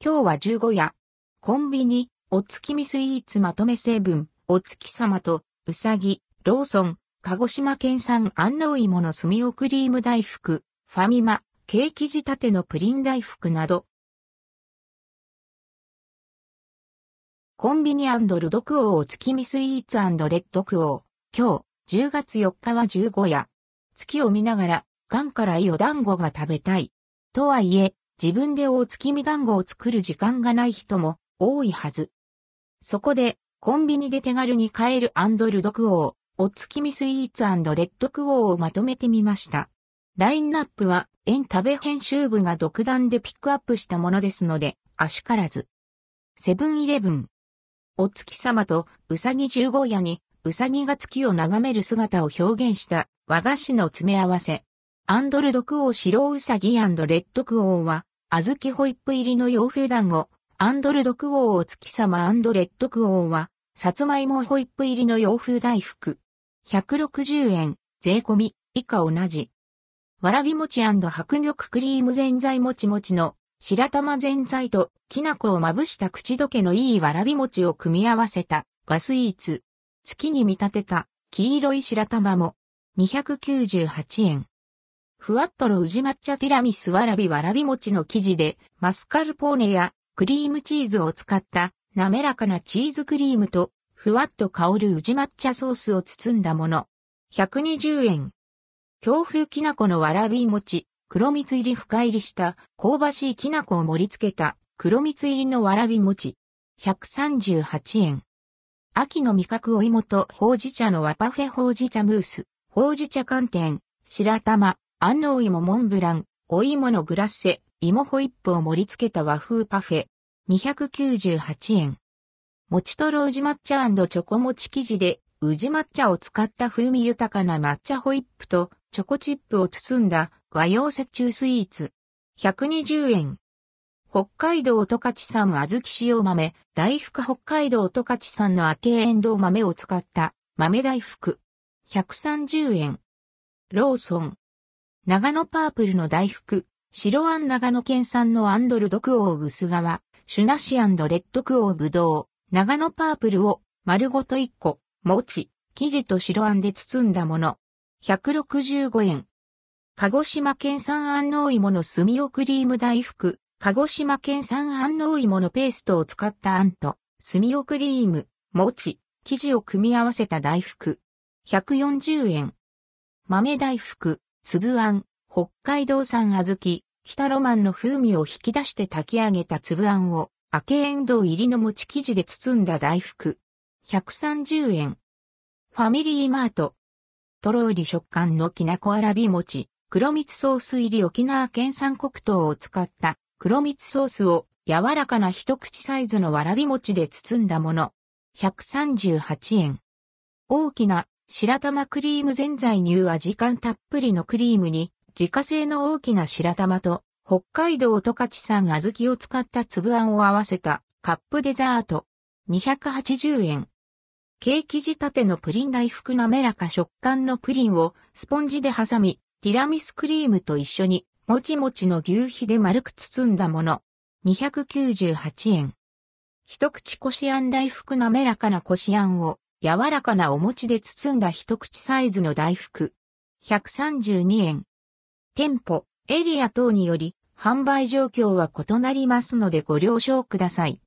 今日は15夜。コンビニ、お月見スイーツまとめ成分、お月様と、うさぎ、ローソン、鹿児島県産安納芋の炭をクリーム大福、ファミマ、ケーキ仕立てのプリン大福など。コンビニルドクオーお月見スイーツレッドクオー。今日、10月4日は15夜。月を見ながら、ンからいいお団子が食べたい。とはいえ、自分で大月見団子を作る時間がない人も多いはず。そこで、コンビニで手軽に買えるアンドルドクオー、お月見スイーツレッドクオーをまとめてみました。ラインナップは、エン食べ編集部が独断でピックアップしたものですので、あしからず。セブンイレブン。お月様とうさぎ十五夜に、うさぎが月を眺める姿を表現した和菓子の詰め合わせ。アンドルドクオー白うさぎレッドクオーは、小豆ホイップ入りの洋風団子、アンドルドクオーお月様アンドレッドクオーは、さつまいもホイップ入りの洋風大福。160円、税込み、以下同じ。わらび餅白玉クリームぜんざいもちもちの白玉ぜんざいときな粉をまぶした口どけのいいわらび餅を組み合わせた和スイーツ。月に見立てた黄色い白玉も298円。ふわっとろ宇治抹茶ティラミスわらびわらび餅の生地で、マスカルポーネやクリームチーズを使った滑らかなチーズクリームと、ふわっと香る宇治抹茶ソースを包んだもの。120円。京風きな粉のわらび餅、黒蜜入り深入りした香ばしいきな粉を盛り付けた黒蜜入りのわらび餅。138円。秋の味覚お芋とほうじ茶のワパフェほうじ茶ムース、ほうじ茶寒天、白玉、安納芋モンブラン、お芋のグラッセ、芋ホイップを盛り付けた和風パフェ、298円。もちとろ宇治抹茶チョコもち生地で、宇治抹茶を使った風味豊かな抹茶ホイップとチョコチップを包んだ和洋折衷スイーツ、120円。北海道十勝産小豆塩豆、大福北海道十勝産の明けエンドウ豆を使った豆大福、130円。ローソン、長野パープルの大福、白あん長野県産のアンドルドクオー薄皮、シュナシアンドレッドクオーブドウ、長野パープルを丸ごと1個、餅、生地と白あんで包んだもの。165円。鹿児島県産安納芋の炭をクリーム大福、鹿児島県産安納芋のペーストを使ったあんと、炭をクリーム、餅、生地を組み合わせた大福。140円。豆大福、粒あん、北海道産小豆、北ロマンの風味を引き出して炊き上げた粒あんを、明けエンドウ入りの餅生地で包んだ大福。130円。ファミリーマート。とろり食感のきなこわらび餅、黒蜜ソース入り沖縄県産黒糖を使った黒蜜ソースを柔らかな一口サイズのわらび餅で包んだもの。138円。大きな白玉クリームぜんざい乳味感たっぷりのクリームに、自家製の大きな白玉と、北海道十勝産小豆を使った粒あんを合わせたカップデザート。280円。ケーキ仕立てのプリン大福滑らか食感のプリンをスポンジで挟み、ティラミスクリームと一緒に、もちもちの牛皮で丸く包んだもの。298円。一口こしあん大福滑らかなこしあんを柔らかなお餅で包んだ一口サイズの大福。132円。店舗、エリア等により販売状況は異なりますのでご了承ください。